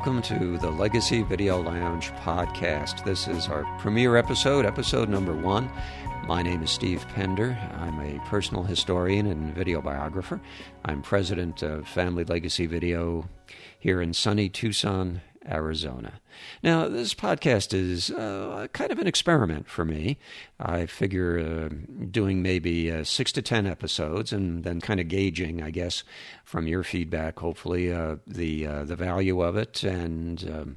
welcome to the Legacy Video Lounge podcast. This is our premiere episode, episode number one. My name is Steve Pender. I'm a personal historian and video biographer. I'm president of Family Legacy Video here in sunny Tucson, Arizona. Now, this podcast is uh, kind of an experiment for me. I figure uh, doing maybe uh, six to ten episodes, and then kind of gauging, I guess, from your feedback, hopefully, uh, the uh, the value of it and um,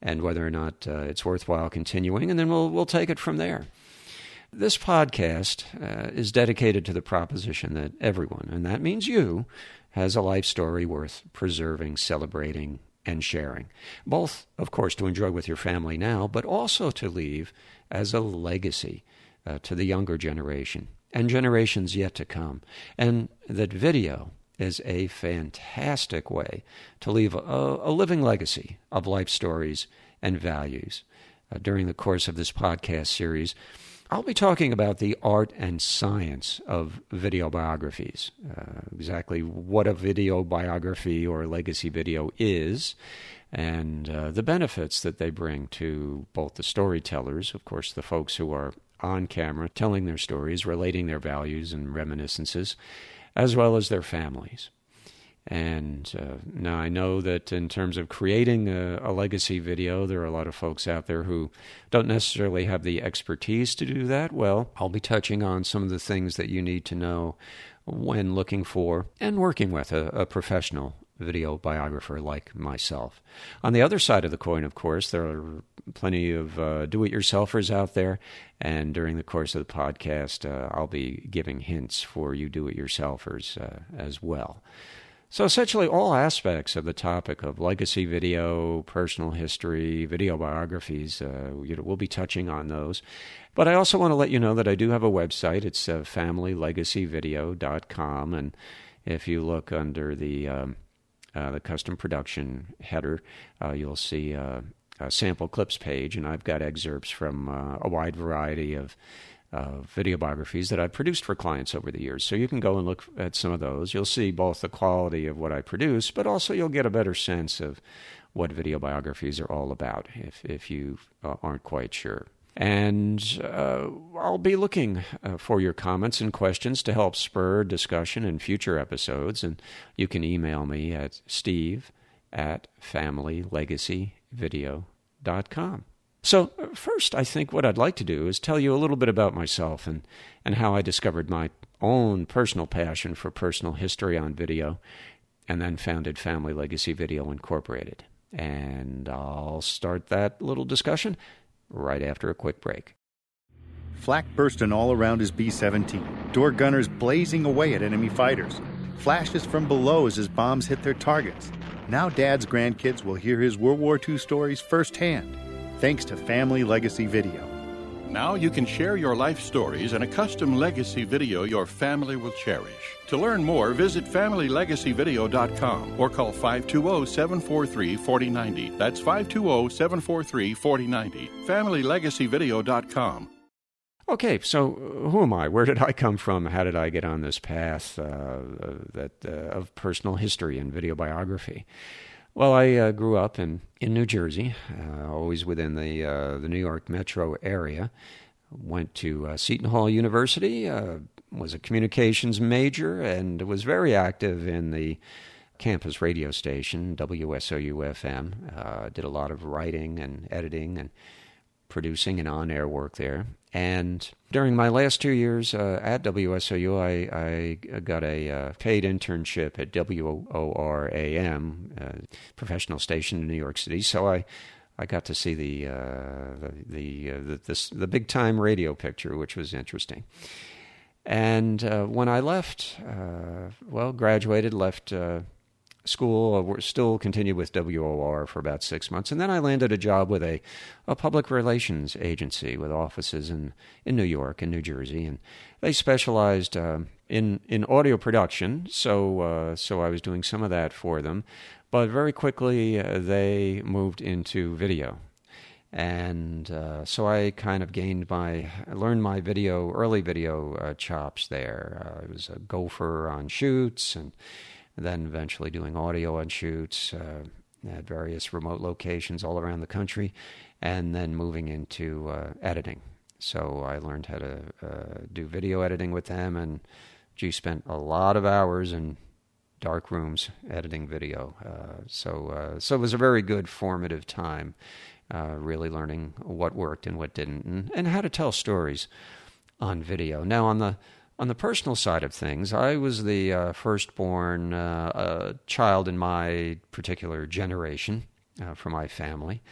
and whether or not uh, it's worthwhile continuing, and then we'll we'll take it from there. This podcast is dedicated to the proposition that everyone, and that means you, has a life story worth preserving, celebrating, and sharing. Both, of course, to enjoy with your family now, but also to leave as a legacy uh, to the younger generation and generations yet to come. And that video is a fantastic way to leave a, a living legacy of life stories and values. Uh, during the course of this podcast series, I'll be talking about the art and science of video biographies, uh, exactly what a video biography or legacy video is, and uh, the benefits that they bring to both the storytellers, of course, the folks who are on camera telling their stories, relating their values and reminiscences, as well as their families. And uh, now I know that in terms of creating a, a, legacy video, there are a lot of folks out there who don't necessarily have the expertise to do that. Well, I'll be touching on some of the things that you need to know when looking for and working with a, a professional video biographer like myself. On the other side of the coin, of course, there are plenty of uh, do it yourselfers out there. And during the course of the podcast, uh, I'll be giving hints for you do it yourselfers uh, as well. So, essentially, all aspects of the topic of legacy video, personal history, video biographies, uh, you know, we'll be touching on those. But I also want to let you know that I do have a website. It's uh, familylegacyvideo.com. And if you look under the, um, uh, the custom production header, uh, you'll see uh, a sample clips page. And I've got excerpts from uh, a wide variety of uh, video biographies that I've produced for clients over the years. So you can go and look at some of those. You'll see both the quality of what I produce, but also you'll get a better sense of what video biographies are all about if, if you uh, aren't quite sure. And uh, I'll be looking uh, for your comments and questions to help spur discussion in future episodes. And you can email me at steve at familylegacyvideo.com. So, first, I think what I'd like to do is tell you a little bit about myself and, and how I discovered my own personal passion for personal history on video, and then founded Family Legacy Video Incorporated. And I'll start that little discussion right after a quick break. Flak bursting all around his B 17, door gunners blazing away at enemy fighters, flashes from below as his bombs hit their targets. Now, Dad's grandkids will hear his World War II stories firsthand thanks to Family Legacy Video. Now you can share your life stories in a custom legacy video your family will cherish. To learn more, visit FamilyLegacyVideo.com or call 520-743-4090. That's 520-743-4090. FamilyLegacyVideo.com. Okay, so who am I? Where did I come from? How did I get on this path uh, that uh, of personal history and video biography? Well, I uh, grew up in, in New Jersey, uh, always within the uh, the New York metro area. Went to uh, Seton Hall University, uh, was a communications major, and was very active in the campus radio station WSOU FM. Uh, did a lot of writing and editing and producing and on air work there. And during my last two years uh, at WSOU, I, I got a uh, paid internship at WOR AM, uh, professional station in New York City. So I, I got to see the uh, the the, uh, the, the, the big time radio picture, which was interesting. And uh, when I left, well, graduated, left school. Uh, still continued with WOR for about six months, and then I landed a job with a, a public relations agency with offices in, in New York and New Jersey, and they specialized uh, in in audio production. So uh, so I was doing some of that for them, but very quickly uh, they moved into video. And uh, so I kind of gained my, I learned my video, early video uh, chops there. I was a gopher on shoots and then eventually doing audio on shoots. Uh, at various remote locations all around the country, and then moving into uh, editing. So I learned how to uh, do video editing with them, and gee, spent a lot of hours in dark rooms editing video. Uh, so uh, so it was a very good formative time, uh, really learning what worked and what didn't, and, and how to tell stories on video. Now on the on the personal side of things, I was the uh, firstborn uh, uh, child in my particular generation uh, for my family.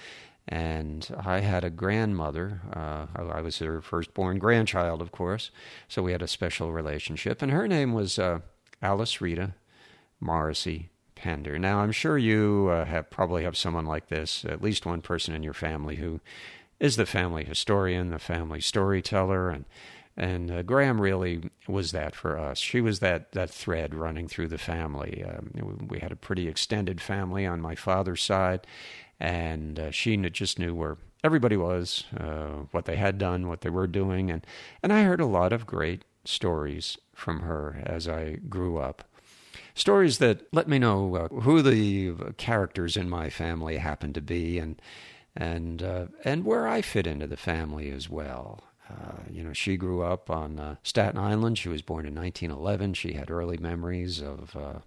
And I had a grandmother. Uh, I was her firstborn grandchild, of course. So we had a special relationship. And her name was uh, Alice Rita Morrissey Pender. Now, I'm sure you have probably have someone like this, at least one person in your family who is the family historian, the family storyteller, and and uh, Gram really was that for us. She was that, that thread running through the family. Um, we had a pretty extended family on my father's side, and uh, she just knew where everybody was, uh, what they had done, what they were doing, and, and I heard a lot of great stories from her as I grew up. Stories that let me know uh, who the characters in my family happened to be, and and uh, and where I fit into the family as well. Uh, you know, she grew up on uh, Staten Island. She was born in 1911. She had early memories of uh,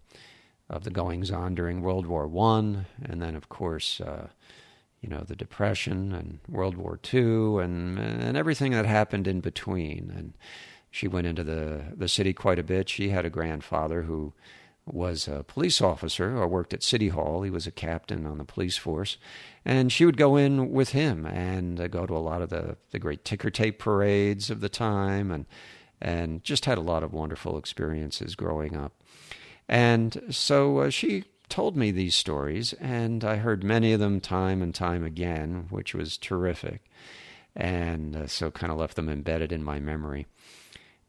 of the goings on during World War One, and then, of course, uh, you know, the Depression and World War Two, and and everything that happened in between. And she went into the the city quite a bit. She had a grandfather who was a police officer or worked at City Hall. He was a captain on the police force. And she would go in with him and uh, go to a lot of the, the great ticker tape parades of the time and, and just had a lot of wonderful experiences growing up. And so uh, she told me these stories, and I heard many of them time and time again, which was terrific. And uh, so kind of left them embedded in my memory.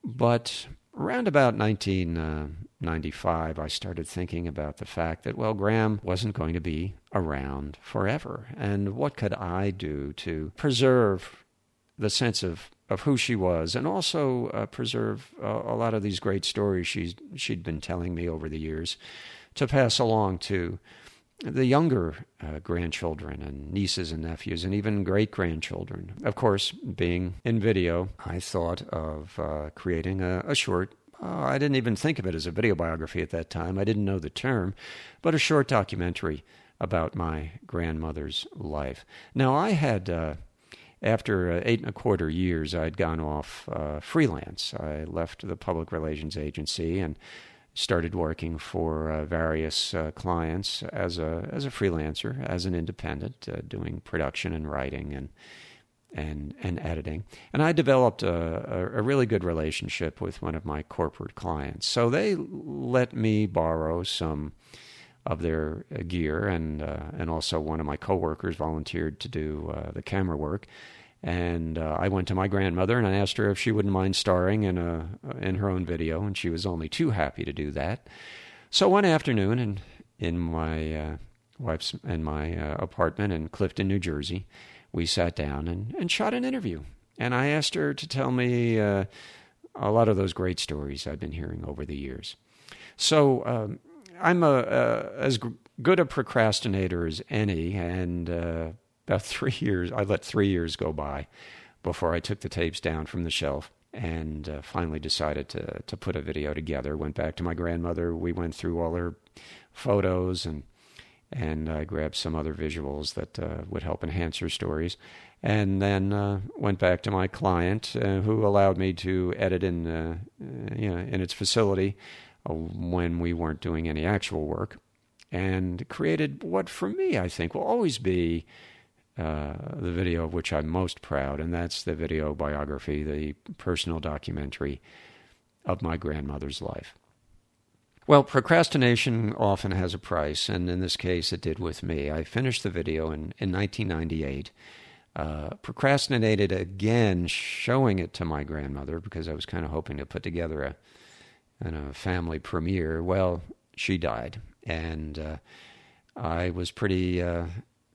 But around about 1995, uh, I started thinking about the fact that, well, Gram wasn't going to be around forever. And what could I do to preserve the sense of, of who she was and also uh, preserve uh, a lot of these great stories she's, she'd been telling me over the years to pass along to the younger uh, grandchildren and nieces and nephews and even great grandchildren. Of course, being in video, I thought of uh, creating a, a short. Uh, I didn't even think of it as a video biography at that time. I didn't know the term, but a short documentary about my grandmother's life. Now, I had uh, after uh, eight and a quarter years, I'd gone off uh, freelance. I left the public relations agency and started working for uh, various uh, clients as a as a freelancer, as an independent, uh, doing production and writing and and and editing. And I developed a, a, really good relationship with one of my corporate clients. So they let me borrow some of their uh, gear, and uh, and also one of my coworkers volunteered to do uh, the camera work. And uh, I went to my grandmother and I asked her if she wouldn't mind starring in a in her own video, and she was only too happy to do that. So one afternoon, in in my uh, wife's in my uh, apartment in Clifton, New Jersey, we sat down and, and shot an interview. And I asked her to tell me uh, a lot of those great stories I've been hearing over the years. So um, I'm a, a, as good a procrastinator as any, and uh, about three years, I let three years go by before I took the tapes down from the shelf and uh, finally decided to to put a video together. Went back to my grandmother. We went through all her photos and and I grabbed some other visuals that uh, would help enhance her stories. And then uh, went back to my client, uh, who allowed me to edit in, uh, you know, in its facility uh, when we weren't doing any actual work, and created what, for me, I think will always be uh, the video of which I'm most proud, and that's the video biography, the personal documentary of my grandmother's life. Well, procrastination often has a price, and in this case, it did with me. I finished the video in, in 1998. Uh, procrastinated again showing it to my grandmother because I was kind of hoping to put together a, a family premiere. Well, she died, and uh, I was pretty uh,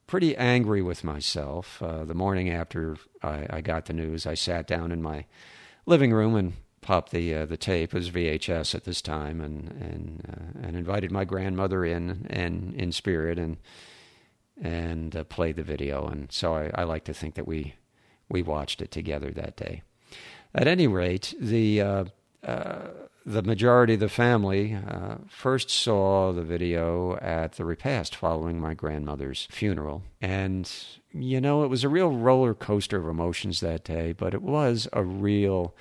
pretty angry with myself. Uh, the morning after I, I, got the news, I sat down in my living room and popped the uh, the tape. as VHS at this time, and and uh, and invited my grandmother in and in spirit, and and uh, play the video. And so I, I, like to think that we we watched it together that day. At any rate, the uh, the majority of the family uh, first saw the video at the repast following my grandmother's funeral. And, you know, it was a real roller coaster of emotions that day, but it was a real,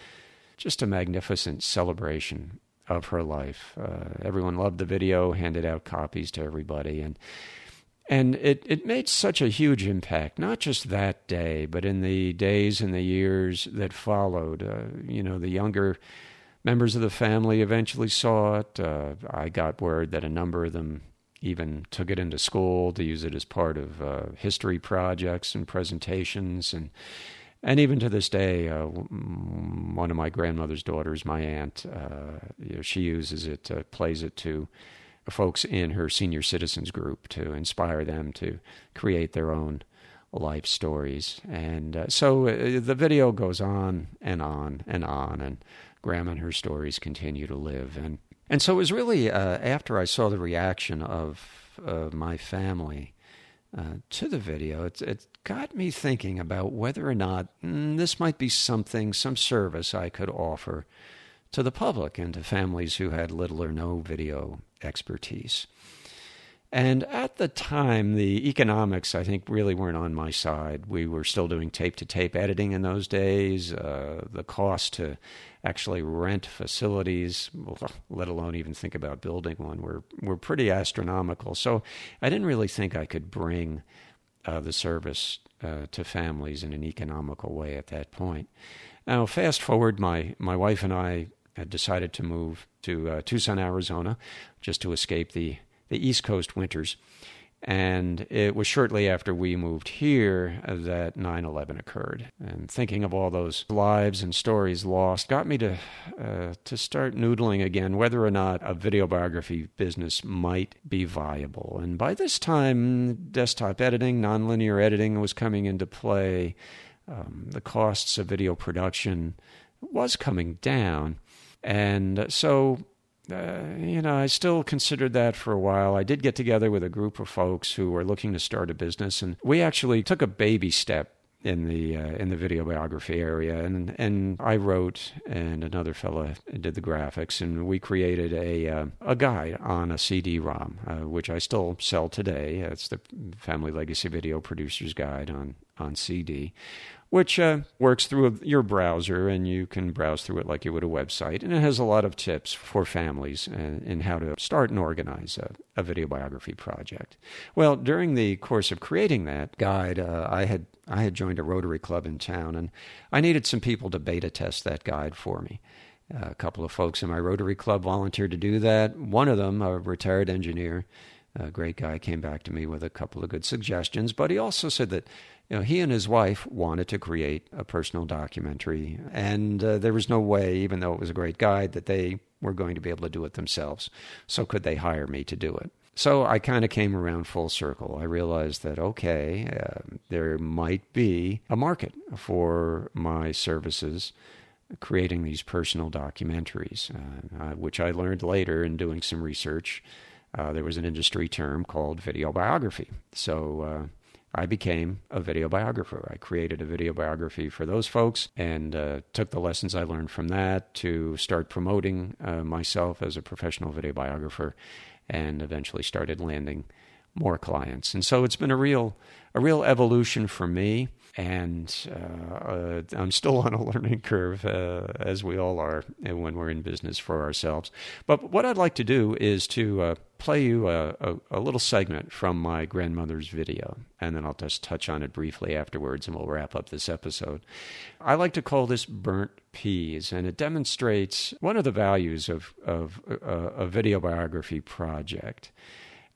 just a magnificent celebration of her life. Uh, everyone loved the video, handed out copies to everybody. And and it, it made such a huge impact, not just that day, but in the days and the years that followed. Uh, you know, the younger members of the family eventually saw it. Uh, I got word that a number of them even took it into school to use it as part of uh, history projects and presentations. And, and even to this day, uh, one of my grandmother's daughters, my aunt, uh, you know, she uses it, uh, plays it to folks in her senior citizens group to inspire them to create their own life stories. And uh, so uh, the video goes on and on and on, and Grandma and her stories continue to live. And and so it was really uh, after I saw the reaction of uh, my family uh, to the video, it, it got me thinking about whether or not mm, this might be something, some service I could offer to the public and to families who had little or no video expertise. And at the time, the economics, I think, really weren't on my side. We were still doing tape to tape editing in those days. Uh, the cost to actually rent facilities, let alone even think about building one, were, were pretty astronomical. So I didn't really think I could bring uh, the service uh, to families in an economical way at that point. Now, fast forward, my, my wife and I had decided to move to uh, Tucson, Arizona, just to escape the, the East Coast winters. And it was shortly after we moved here that 9 11 occurred. And thinking of all those lives and stories lost got me to, uh, to start noodling again whether or not a video biography business might be viable. And by this time, desktop editing, nonlinear editing was coming into play. Um, the costs of video production was coming down. And so, uh, you know, I still considered that for a while. I did get together with a group of folks who were looking to start a business, and we actually took a baby step in the uh, in the video biography area, and and I wrote, and another fellow did the graphics, and we created a uh, a guide on a CD-ROM, uh, which I still sell today. It's the Family Legacy Video Producer's Guide on on CD, which uh, works through your browser and you can browse through it like you would a website. And it has a lot of tips for families in how to start and organize a, a, video biography project. Well, during the course of creating that guide, uh, I had I had joined a Rotary Club in town, and I needed some people to beta test that guide for me. Uh, a couple of folks in my Rotary Club volunteered to do that. One of them, a retired engineer, a great guy, came back to me with a couple of good suggestions, but he also said that you know, he and his wife wanted to create a personal documentary, and uh, there was no way, even though it was a great guide, that they were going to be able to do it themselves. So, could they hire me to do it? So, I kind of came around full circle. I realized that, okay, uh, there might be a market for my services creating these personal documentaries, uh, uh which I learned later in doing some research. Uh, there was an industry term called video biography. So, uh, I became a video biographer. I created a video biography for those folks and uh, took the lessons I learned from that to start promoting uh, myself as a professional video biographer and eventually started landing more clients. And so it's been a real a real evolution for me and uh, uh, I'm still on a learning curve, uh, as we all are when we're in business for ourselves. But what I'd like to do is to uh, play you a, a, a, little segment from my grandmother's video, and then I'll just touch on it briefly afterwards, and we'll wrap up this episode. I like to call this burnt peas, and it demonstrates one of the values of, of uh, a video biography project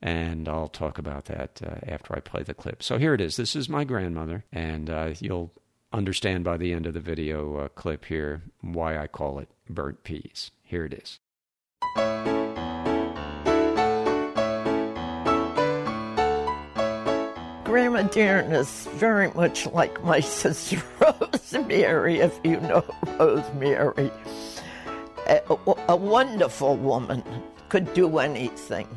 and I'll talk about that uh, after I play the clip. So here it is. This is my grandmother, and uh, you'll understand by the end of the video uh, clip here why I call it burnt peas. Here it is. Grandma Deering is very much like my sister Rosemary, if you know Rosemary. A, a wonderful woman, could do anything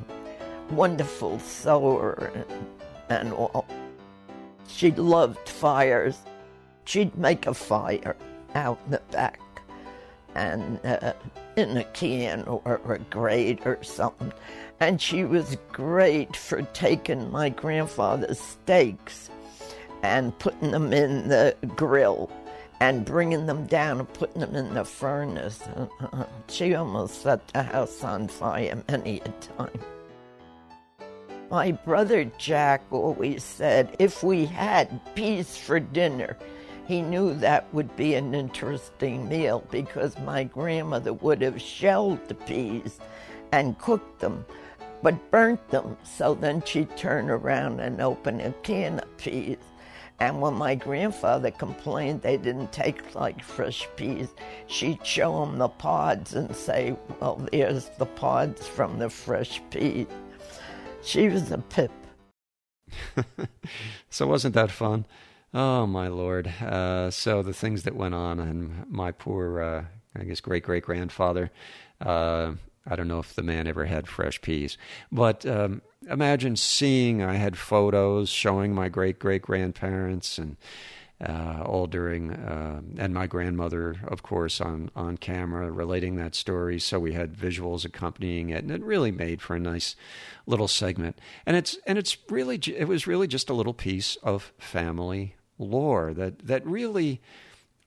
wonderful sewer, and all. She loved fires. She'd make a fire out in the back and uh, in a can or a grate or something. And she was great for taking my grandfather's steaks and putting them in the grill and bringing them down and putting them in the furnace. She almost set the house on fire many a time. My brother Jack always said if we had peas for dinner, he knew that would be an interesting meal because my grandmother would have shelled the peas and cooked them, but burnt them. So then she'd turn around and open a can of peas. And when my grandfather complained they didn't take like fresh peas, she'd show him the pods and say, Well, there's the pods from the fresh peas. She was a pip. so, wasn't that fun? Oh, my lord. Uh, so, the things that went on, and my poor, uh, I guess, great great grandfather. Uh, I don't know if the man ever had fresh peas, but um, imagine seeing I had photos showing my great great grandparents and uh, all during, uh, and my grandmother, of course, on, on camera relating that story. So we had visuals accompanying it, and it really made for a nice little segment. And it's and it's really it was really just a little piece of family lore that that really.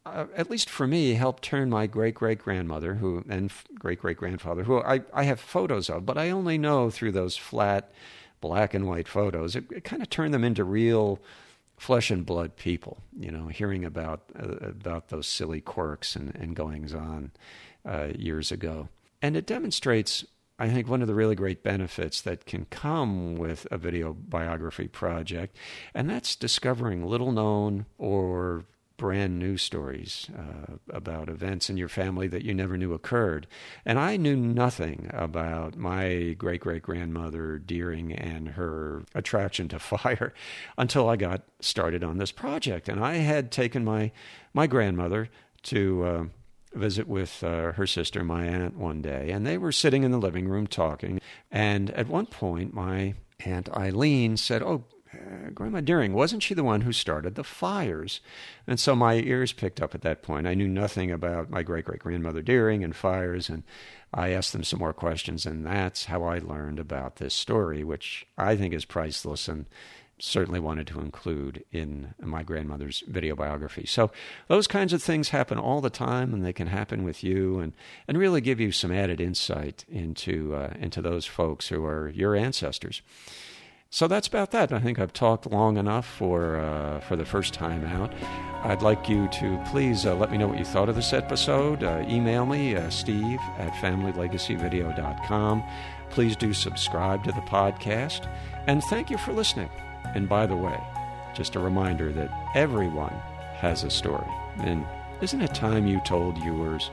Uh, at least for me, helped turn my great great grandmother, who and great great grandfather, who I, I have photos of, but I only know through those flat black and white photos. It, it kind of turned them into real flesh and blood people, you know, hearing about uh, about those silly quirks and, and goings on uh, years ago. And it demonstrates, I think, one of the really great benefits that can come with a video biography project, and that's discovering little known or brand new stories uh, about events in your family that you never knew occurred. And I knew nothing about my great great grandmother Deering and her attraction to fire until I got started on this project. And I had taken my my grandmother to. Uh, visit with uh, her sister, my aunt, one day, and they were sitting in the living room talking. And at one point, my aunt Eileen said, "Oh, uh, Grandma Deering, wasn't she the one who started the fires? And so my ears picked up at that point. I knew nothing about my great great grandmother Deering and fires, and I asked them some more questions, and that's how I learned about this story, which I think is priceless and certainly wanted to include in my grandmother's video biography. So those kinds of things happen all the time, and they can happen with you, and and really give you some added insight into uh, into those folks who are your ancestors. So that's about that. I think I've talked long enough for uh, for the first time out. I'd like you to please uh, let me know what you thought of this episode. Uh, email me, uh, steve at familylegacyvideo.com. Please do subscribe to the podcast. And thank you for listening. And by the way, just a reminder that everyone has a story. And isn't it time you told yours?